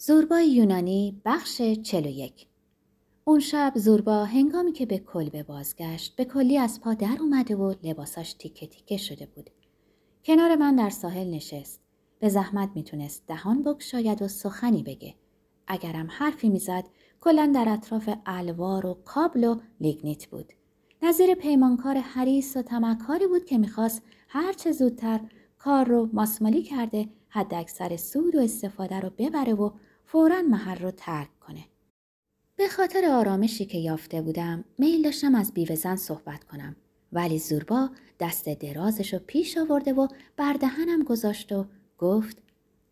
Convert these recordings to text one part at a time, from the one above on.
زوربای یونانی بخش 41 اون شب زوربا هنگامی که به کلبه بازگشت به کلی از پا در اومده و لباساش تیکه تیکه شده بود. کنار من در ساحل نشست. به زحمت می‌تونست دهان بگشاید و سخنی بگه. اگرم حرفی می‌زد کلا در اطراف الوار و کابل و لیگنیت بود. نظیر پیمانکار حریص و تمکاری بود که می‌خواست هرچه زودتر کار رو ماسمالی کرده حد اکثر سود و استفاده رو ببره و فورا محل رو ترک کنه. به خاطر آرامشی که یافته بودم میل داشتم از بیوزن صحبت کنم. ولی زوربا دست درازش رو پیش آورده و بردهنم گذاشت و گفت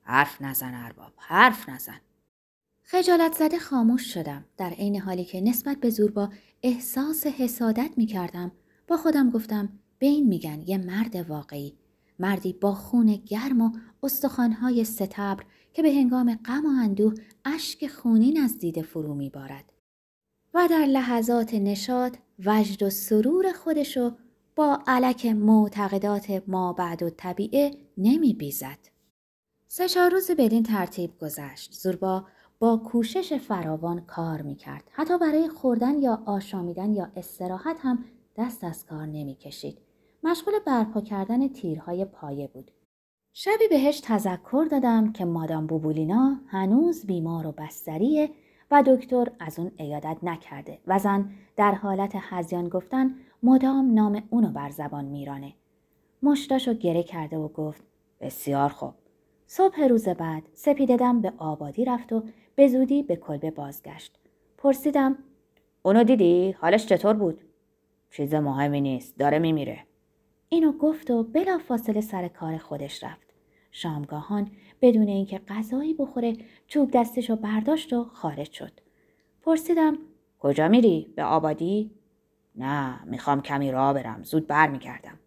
حرف نزن ارباب حرف نزن. خجالت زده خاموش شدم. در عین حالی که نسبت به زوربا احساس حسادت می کردم با خودم گفتم به این میگن یه مرد واقعی. مردی با خون گرم و استخوانهای ستبر که به هنگام غم و اندوه اشک خونین از دیده فرو میبارد و در لحظات نشاد وجد و سرور خودشو با علک معتقدات ما بعد و طبیعه نمی بیزد. سه چهار روز بدین ترتیب گذشت. زوربا با کوشش فراوان کار می کرد. حتی برای خوردن یا آشامیدن یا استراحت هم دست از کار نمی کشید. مشغول برپا کردن تیرهای پایه بود. شبی بهش تذکر دادم که مادام بوبولینا هنوز بیمار و بستریه و دکتر از اون ایادت نکرده و زن در حالت هزیان گفتن مدام نام اونو بر زبان میرانه. مشتاشو گره کرده و گفت بسیار خوب. صبح روز بعد سپیددم به آبادی رفت و به زودی به کلبه بازگشت. پرسیدم اونو دیدی؟ حالش چطور بود؟ چیز مهمی نیست. داره میمیره. اینو گفت و بلا فاصله سر کار خودش رفت. شامگاهان بدون اینکه غذایی بخوره چوب دستش رو برداشت و خارج شد. پرسیدم کجا میری؟ به آبادی؟ نه می‌خوام کمی راه برم زود برمیگردم.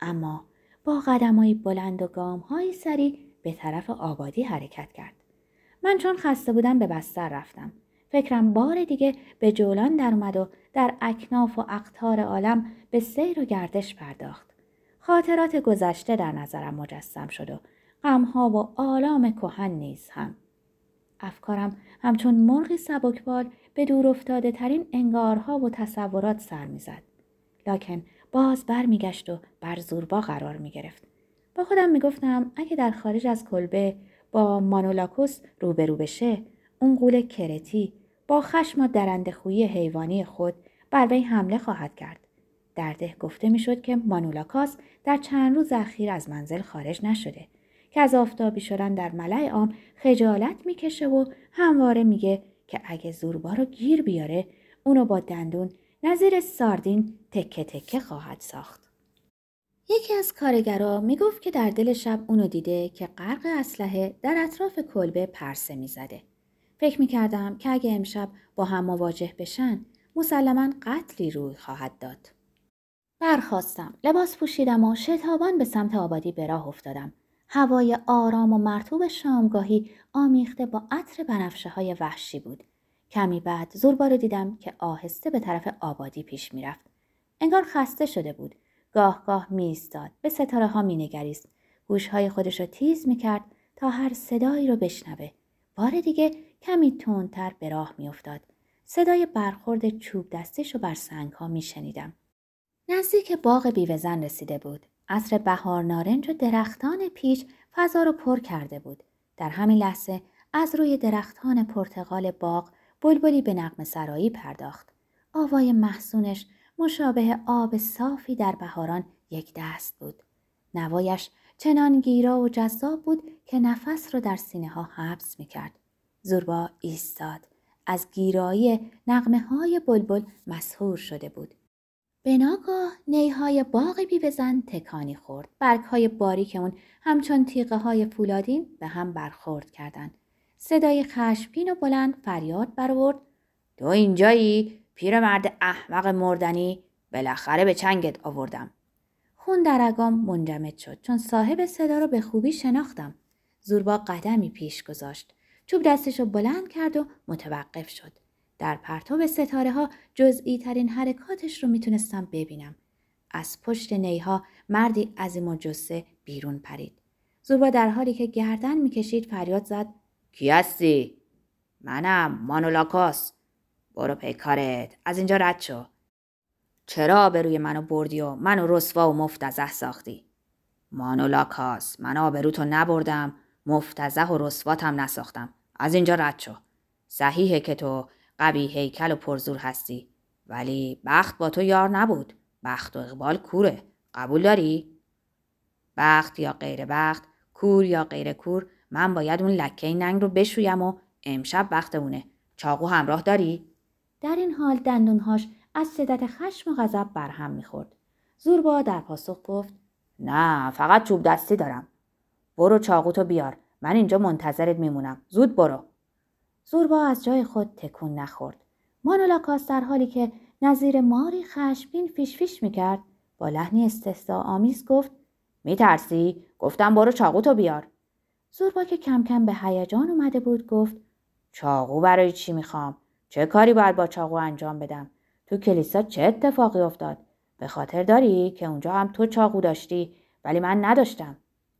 اما با قدمایی بلند و گامهایی سری به طرف آبادی حرکت کرد. من چون خسته بودم به بستر رفتم. فکرم بار دیگه به جولان در اومد و در اکناف و اقتار عالم به سیر و گردش پرداخت. خاطرات گذشته در نظرم مجسم شد و غمها و آلام کهن نیز هم. افکارم همچون مرغی سبکبال به دور افتاده ترین انگارها و تصورات سر می‌زد. لکن باز برمیگشت و بر زوربا قرار می گرفت. با خودم می گفتم اگه در خارج از کلبه با مانولاکوس روبرو بشه اون قول کرتی با خشم و درنده خویی حیوانی خود بر وی حمله خواهد کرد. در ده گفته می‌شد که مانولاکاس در چند روز اخیر از منزل خارج نشده که از آفتابی شدن در ملع عام خجالت می‌کشه و همواره میگه که اگه زوربا رو گیر بیاره اونو با دندون نظیر ساردین تکه تکه خواهد ساخت. یکی از کارگرا می‌گفت که در دل شب اونو دیده که غرق اسلحه در اطراف کلبه پرسه می‌زده. فکر می‌کردم که اگه امشب با هم مواجه بشن مسلما قتلی روی خواهد داد. برخواستم. لباس پوشیدم و شتابان به سمت آبادی به راه افتادم. هوای آرام و مرتوب شامگاهی آمیخته با عطر بنفشه های وحشی بود. کمی بعد زوربا دیدم که آهسته به طرف آبادی پیش می‌رفت. انگار خسته شده بود. گاه گاه میستاد. به ستاره ها مینگریست. گوشهای خودش رو تیز می‌کرد تا هر صدایی رو بشنوه. بار دیگه کمی تندتر به راه میافتاد. صدای برخورد چوب دستش رو بر سنگ ها میشنیدم. نزدیک باغ بیوزن رسیده بود. عصر بهار نارنج و درختان پیچ فضا رو پر کرده بود. در همین لحظه از روی درختان پرتغال باغ بلبلی به نقم سرایی پرداخت. آوای محسونش مشابه آب صافی در بهاران یک دست بود. نوایش چنان گیرا و جذاب بود که نفس رو در سینه ها حبس می کرد. زوربا ایستاد. از گیرایی نقمه های بلبل مسهور شده بود. به ناگاه نیهای باغ بیوزن تکانی خورد. برگهای باریک اون همچون تیغه های فولادین به هم برخورد کردند. صدای خشمگین و بلند فریاد برآورد. تو اینجایی؟ پیرمرد احمق مردنی. بالاخره به چنگت آوردم. خون در اگام منجمد شد. چون صاحب صدا رو به خوبی شناختم. زوربا قدمی پیش گذاشت. چوب دستش رو بلند کرد و متوقف شد. در پرتاب ستاره ها جزئی ترین حرکاتش رو می‌تونستم ببینم. از پشت نیها مردی عظیم و جسه بیرون پرید. زوربا در حالی که گردن می‌کشید فریاد زد کی هستی؟ منم مانولاکاس برو پیکارت از اینجا رد شو چرا آبروی منو بردی و منو رسوا و مفتزه ساختی مانولاکاس من آبروتو نبردم مفتزه و رسواتم نساختم از اینجا رد شو صحیحه که تو قوی هیکل و پرزور هستی. ولی بخت با تو یار نبود. بخت و اقبال کوره. قبول داری؟ بخت یا غیر بخت کور یا غیر کور من باید اون لکه ننگ رو بشویم و امشب بخت اونه چاقو همراه داری؟ در این حال دندونهاش از شدت خشم و غضب برهم می‌خورد. زوربا در پاسخ گفت نه فقط چوب دستی دارم. برو چاقوتو بیار. من اینجا منتظرت میمونم. زود برو. زوربا از جای خود تکون نخورد. مانولاکاس در حالی که نظیر ماری خشمگین فیش فیش می‌کرد با لحنی استثناء آمیز گفت میترسی؟ گفتم برو چاقوتو بیار. زوربا که کم کم به هیجان اومده بود گفت چاقو برای چی می‌خوام؟ چه کاری باید با چاقو انجام بدم؟ تو کلیسا چه اتفاقی افتاد؟ به خاطر داری که اونجا هم تو چاقو داشتی ولی من نداشتم.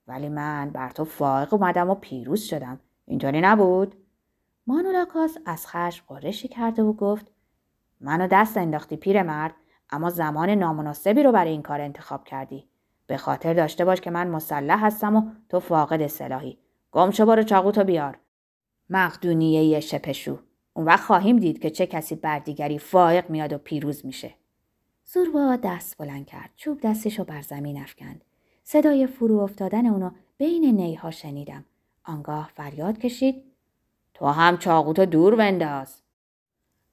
ولی من بر تو فائق اومدم و پیروز شدم. اینطوری نبود؟ مانولاکاس از خشم قرشی کرده و گفت منو دست انداختی پیرمرد اما زمان نامناسبی رو برای این کار انتخاب کردی. به خاطر داشته باش که من مسلح هستم و تو فاقد سلاحی. گم شو برو چاقو تو بیار. مقدونیه شپشو. اون وقت خواهیم دید که چه کسی بر دیگری فائق میاد و پیروز میشه. زوربا دست بلند کرد. چوب دستش رو بر زمین افکند. صدای فرو افتادن اونو بین نیها شنیدم. آنگاه فریاد کشید. تو هم چاقوتو دور بنداز.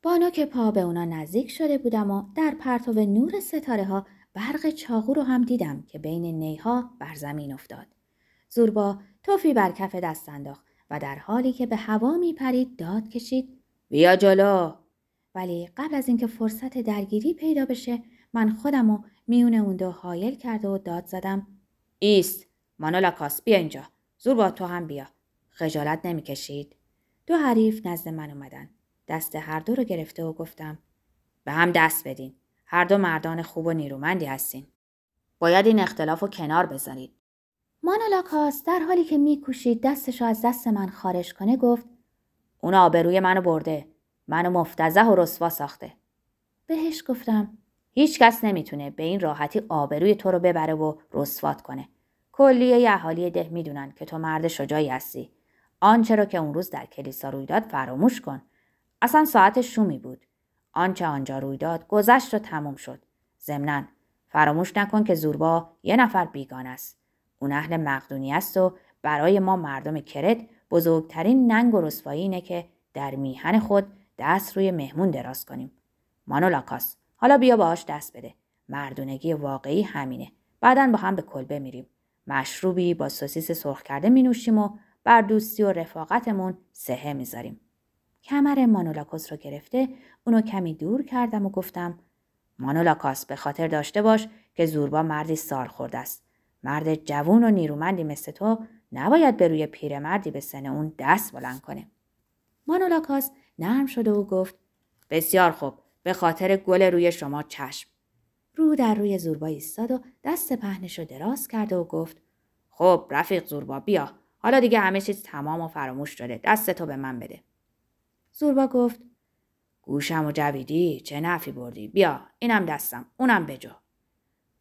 بانا که پا به اونا نزدیک شده بودم و در پرتو نور ستاره ها برق چاقو رو هم دیدم که بین نیها بر زمین افتاد. زوربا توفی بر کف دست انداخت و در حالی که به هوا می پرید داد کشید بیا جلو. ولی قبل از اینکه فرصت درگیری پیدا بشه من خودم و میون اون دو حایل کرده و داد زدم ایست مانولاکاس بیا اینجا. زوربا تو هم بیا. خجالت نمی‌کشید. دو حریف نزد من اومدن. دست هر دو رو گرفته و گفتم به هم دست بدین. هر دو مردان خوب و نیرومندی هستین. باید این اختلاف رو کنار بذارید. مانولاکاس در حالی که میکوشید دستش از دست من خارج کنه گفت اون آبروی منو برده. منو مفتزه و رسوا ساخته. بهش گفتم هیچ کس نمی‌تونه به این راحتی آبروی تو رو ببره و رسوات کنه. کلیه اهالی ده می‌دونن که تو مرد شجاعی هستی. آنچه را که اون روز در کلیسا روی داد فراموش کن. اصلا ساعت شومی بود. آنچه آنجا روی داد گذشت و تموم شد. ضمنا فراموش نکن که زوربا یه نفر بیگان است. اون اهل مقدونی است و برای ما مردم کرت بزرگترین ننگ و رسوایی اینه که در میهن خود دست روی مهمون دراز کنیم. مانولاکاس حالا بیا باهاش دست بده. مردونگی واقعی همینه. بعدا با هم به کلبه میریم. مشروبی با سوسیس سرخ کرده می نوشیم و بر دوستی و رفاقتمون سهه می‌ذاریم. کمر مانولاکوس رو گرفته اونو کمی دور کردم و گفتم مانولاکاس به خاطر داشته باش که زوربا مردی سال خورده است. مرد جوون و نیرومندی مثل تو نباید به روی پیرمردی به سن اون دست بلند کنه. مانولاکاس نرم شده و گفت بسیار خوب به خاطر گل روی شما چشم. رو در روی زوربا ایستاد و دست پهنش رو دراز کرده و گفت خب رفیق زوربا بیا. حالا دیگه همه چیز تمام و فراموش شده. دست تو به من بده. زوربا گفت گوشم و جویدی؟ چه نفی بردی؟ بیا اینم دستم اونم بجا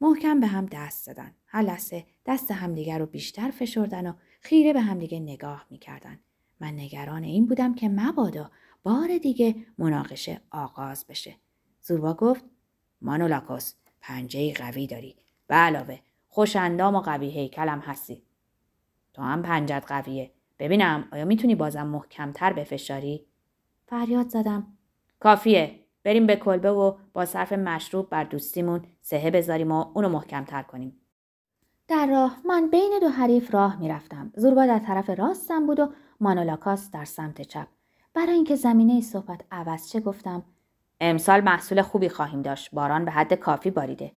محکم به هم دست زدن. هر لحظه دست همدیگر رو بیشتر فشردن و خیره به همدیگه نگاه می‌کردن. من نگران این بودم که مبادا بار دیگه مناقشه آغاز بشه. زوربا گفت مانولاکوس پنجه قوی داری. به علاوه خوشندام و قوی هیکلم هستی. تو هم پنجت قویه. ببینم آیا می‌تونی بازم محکمتر بفشاری؟ فریاد زدم. کافیه. بریم به کلبه و با صرف مشروب بر دوستیمون سهه بذاریم و اونو محکمتر کنیم. در راه من بین دو حریف راه می‌رفتم. زوربا در طرف راستم بود و مانولاکاس در سمت چپ. برای اینکه زمینه صحبت عوض چه گفتم امسال محصول خوبی خواهیم داشت. باران به حد کافی باریده.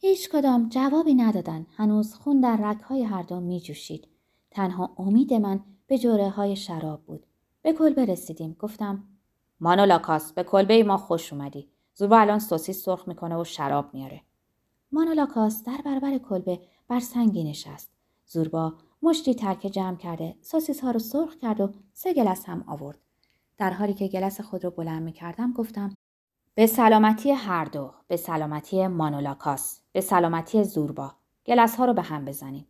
هیچ کدام جوابی ندادن. هنوز خون در رگهای هر دو می جوشید تنها امید من به جوره های شراب بود. به کلبه رسیدیم گفتم مانولاکاس به کلبه ما خوش اومدی. زوربا الان سوسیس سرخ می‌کنه و شراب میاره. مانولاکاس در برابر کلبه بر سنگی نشست. زوربا مشتی ترکه جمع کرده سوسیس ها رو سرخ کرد و سه گلس هم آورد. در حالی که گلس خود رو بلند می کردم گفتم به سلامتی هر دو به سلامتی مانولاکاس به سلامتی زوربا گلس ها رو به هم بزنیم.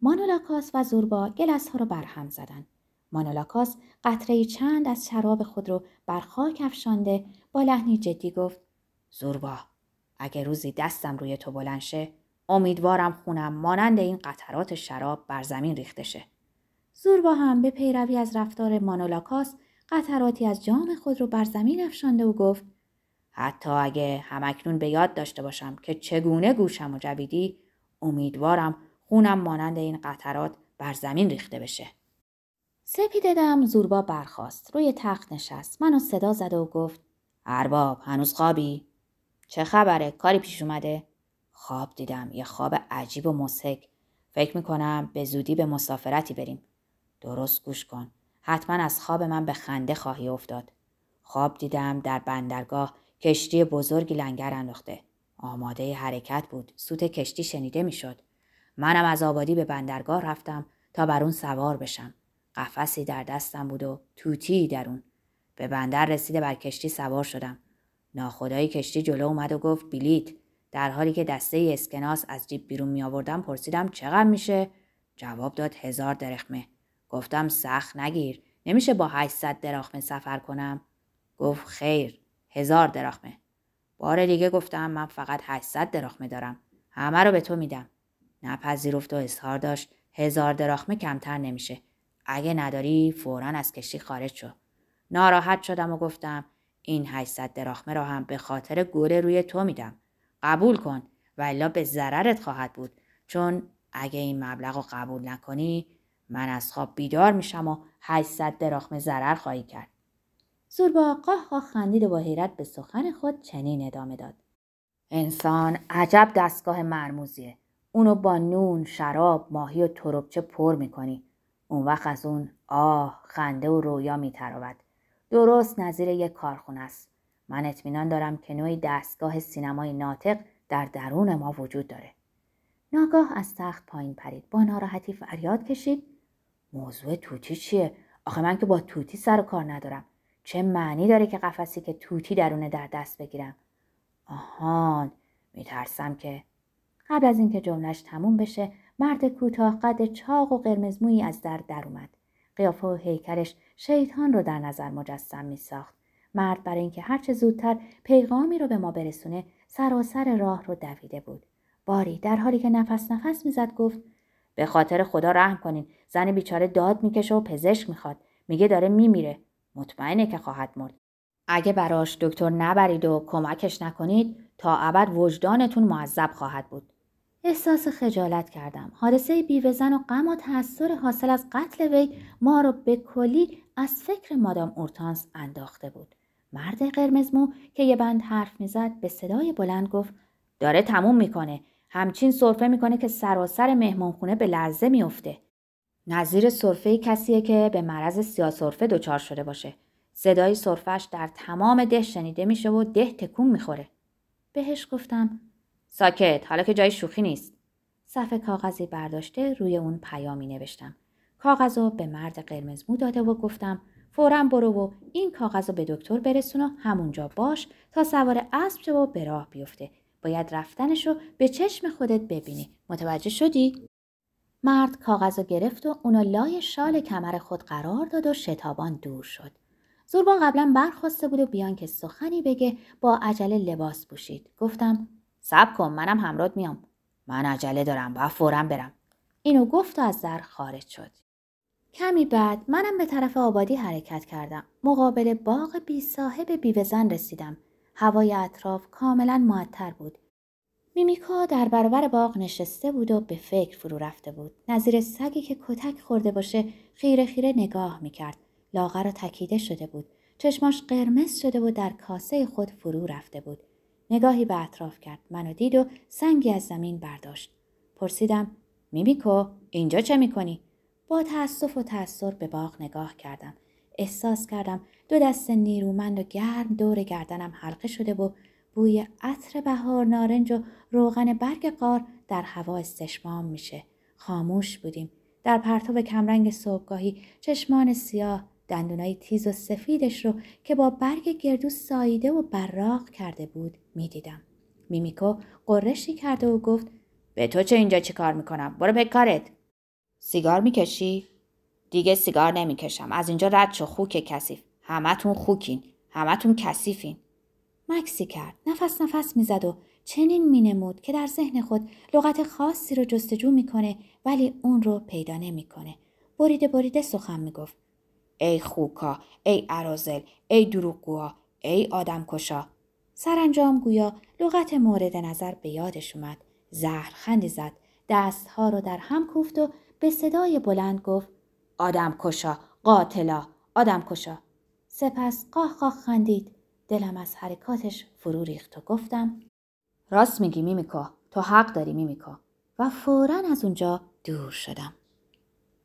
مانولاکاس و زوربا گلس ها رو بر هم زدن مانولاکاس قطره چند از شراب خود رو بر خاک افشانده با لحنی جدی گفت زوربا اگه روزی دستم روی تو بلند شه امیدوارم خونم مانند این قطرات شراب بر زمین ریخته شه. زوربا هم به پیروی از رفتار مانولاکاس قطراتی از جام خود رو بر زمین افشانده و گفت حتی اگه همکنون به یاد داشته باشم که چگونه گوشم و جویدی امیدوارم خونم مانند این قطرات بر زمین ریخته بشه. سپیده دم زوربا برخاست. روی تخت نشست. منو صدا زد و گفت ارباب هنوز خوابی؟ چه خبره؟ کاری پیش اومده؟ خواب دیدم یه خواب عجیب و مسحک فکر می‌کنم به زودی به مسافرتی بریم درست گوش کن حتما از خواب من به خنده خواهی افتاد خواب دیدم در بندرگاه کشتی بزرگی لنگر انداخته آماده حرکت بود سوت کشتی شنیده می‌شد منم از آبادی به بندرگاه رفتم تا بر اون سوار بشم قفسی در دستم بود و توتی در اون به بندر رسیده بر کشتی سوار شدم ناخدای کشتی جلو اومد و گفت بلیت در حالی که دسته اسکناس از جیب بیرون می آوردم پرسیدم چقدر میشه؟ جواب داد هزار درخمه. گفتم سخت نگیر. نمیشه با 800 درخمه سفر کنم؟ گفت خیر. هزار درخمه. بار دیگه گفتم من فقط 800 درخمه دارم. همه رو به تو میدم. نپذیرفت و اظهار داشت هزار دراخمه کمتر نمیشه. اگه نداری فورا از کشتی خارج شو. ناراحت شدم و گفتم این 800 دراخمه را هم به خاطر گوره روی تو میدم. قبول کن و به ضررت خواهد بود چون اگه این مبلغ رو قبول نکنی من از خواب بیدار میشم و 800 دراخم ضرر خواهی کرد. زوربا قاه خندید و با حیرت به سخن خود چنین ادامه داد. انسان عجب دستگاه مرموزیه. اونو با نون، شراب، ماهی و تربچه پر می‌کنی. اون وقت از اون آه، خنده و رویا میتراود. درست نظیر یک کارخونه است. من اطمینان دارم که نوعی دستگاه سینمای ناطق در درون ما وجود داره. ناگاه از تخت پایین پرید. با ناراحتی فریاد کشید. موضوع توتی چیه؟ آخه من که با توتی سر و کار ندارم. چه معنی داره که قفسی که توتی درونه در دست بگیرم؟ آهان میترسم که قبل از اینکه جملش تموم بشه مرد کوتاه قد چاق و قرمزمویی از در در اومد. قیافه و هیکلش شیطان رو در نظر مجسم می ساخت. مرد برای اینکه هرچه زودتر پیغامی رو به ما برسونه سراسر راه رو دویده بود. باری در حالی که نفس نفس می‌زد گفت به خاطر خدا رحم کنین. زن بیچاره داد می‌کشه و پزشک می‌خواد. میگه داره میمیره. مطمئنه که خواهد مرد. اگه براش دکتر نبرید و کمکش نکنید تا ابد وجدانتون معذب خواهد بود. احساس خجالت کردم. حادثه بیوهزن و غم و تأثیر حاصل از قتل وی ما رو به کلی از فکر مادام اورتانس انداخته بود. مرد قرمزمو که یه بند حرف می‌زد به صدای بلند گفت داره تموم می‌کنه. همچین صرفه می‌کنه که سراسر مهمانخونه به لرزه میفته نظیر صرفه کسیه که به مرض سیاه صرفه دچار شده باشه. صدای صرفش در تمام ده شنیده میشه و ده تکون می‌خوره. بهش گفتم ساکت حالا که جای شوخی نیست. صفحه کاغذی برداشته روی اون پیامی نوشتم. کاغذ رو به مرد قرمزمو داده و گفتم فورا برو و این کاغذ رو به دکتر برسون و همونجا باش تا سوار اسب و به راه بیفته. باید رفتنش رو به چشم خودت ببینی. متوجه شدی؟ مرد کاغذ رو گرفت و اونو لای شال کمر خود قرار داد و شتابان دور شد. زوربان قبلا برخواسته بود و بیان که سخنی بگه با عجله لباس پوشید. گفتم صبر کن منم همراه میام من عجله دارم با فورا برم اینو گفت و از در خارج شد کمی بعد منم به طرف آبادی حرکت کردم. مقابل باغ بی صاحب بیوزن رسیدم. هوای اطراف کاملا معطر بود. میمیکا در برابر باغ نشسته بود و به فکر فرو رفته بود. نظیر سگی که کتک خورده باشه خیره خیره نگاه می‌کرد. لاغر و تکیده شده بود. چشماش قرمز شده و در کاسه خود فرو رفته بود. نگاهی به اطراف کرد. منو دید و سنگی از زمین برداشت. پرسیدم میمیکو اینجا چه می‌کنی؟ با تأسف و تأثیر به باغ نگاه کردم. احساس کردم دو دست نیرومند و گرم دور گردنم حلقه شده و بوی عطر بهار نارنج و روغن برگ قار در هوا استشمام میشه. خاموش بودیم. در پرتو کمرنگ صبحگاهی چشمان سیاه دندونای تیز و سفیدش رو که با برگ گردو ساییده و براق کرده بود می‌دیدم. میمیکو قرشی کرده و گفت به تو چه اینجا چی کار می‌کنم؟ برو به کارت. سیگار می‌کشی؟ دیگه سیگار نمی‌کشم. از اینجا رد شو خوک کثیف. همتون خوکین. همتون کثیفین. مکسی کرد. نفس نفس می‌زد و چنین مینمود که در ذهن خود لغت خاصی رو جستجو می‌کنه ولی اون رو پیدا نمی‌کنه. بریده بریده سخن می‌گفت. ای خوکا، ای ارازل، ای دروغگوها، ای آدم کشا. سرانجام گویا لغت مورد نظر به یادش اومد. زهر خندی زد. دستها رو در هم کوفت و به صدای بلند گفت آدم کشا، قاتلا، آدم کشا. سپس قاه قاه خندید. دلم از حرکاتش فرو ریخت و گفتم راست میگی میمیکا تو حق داری میمیکا و فورا از اونجا دور شدم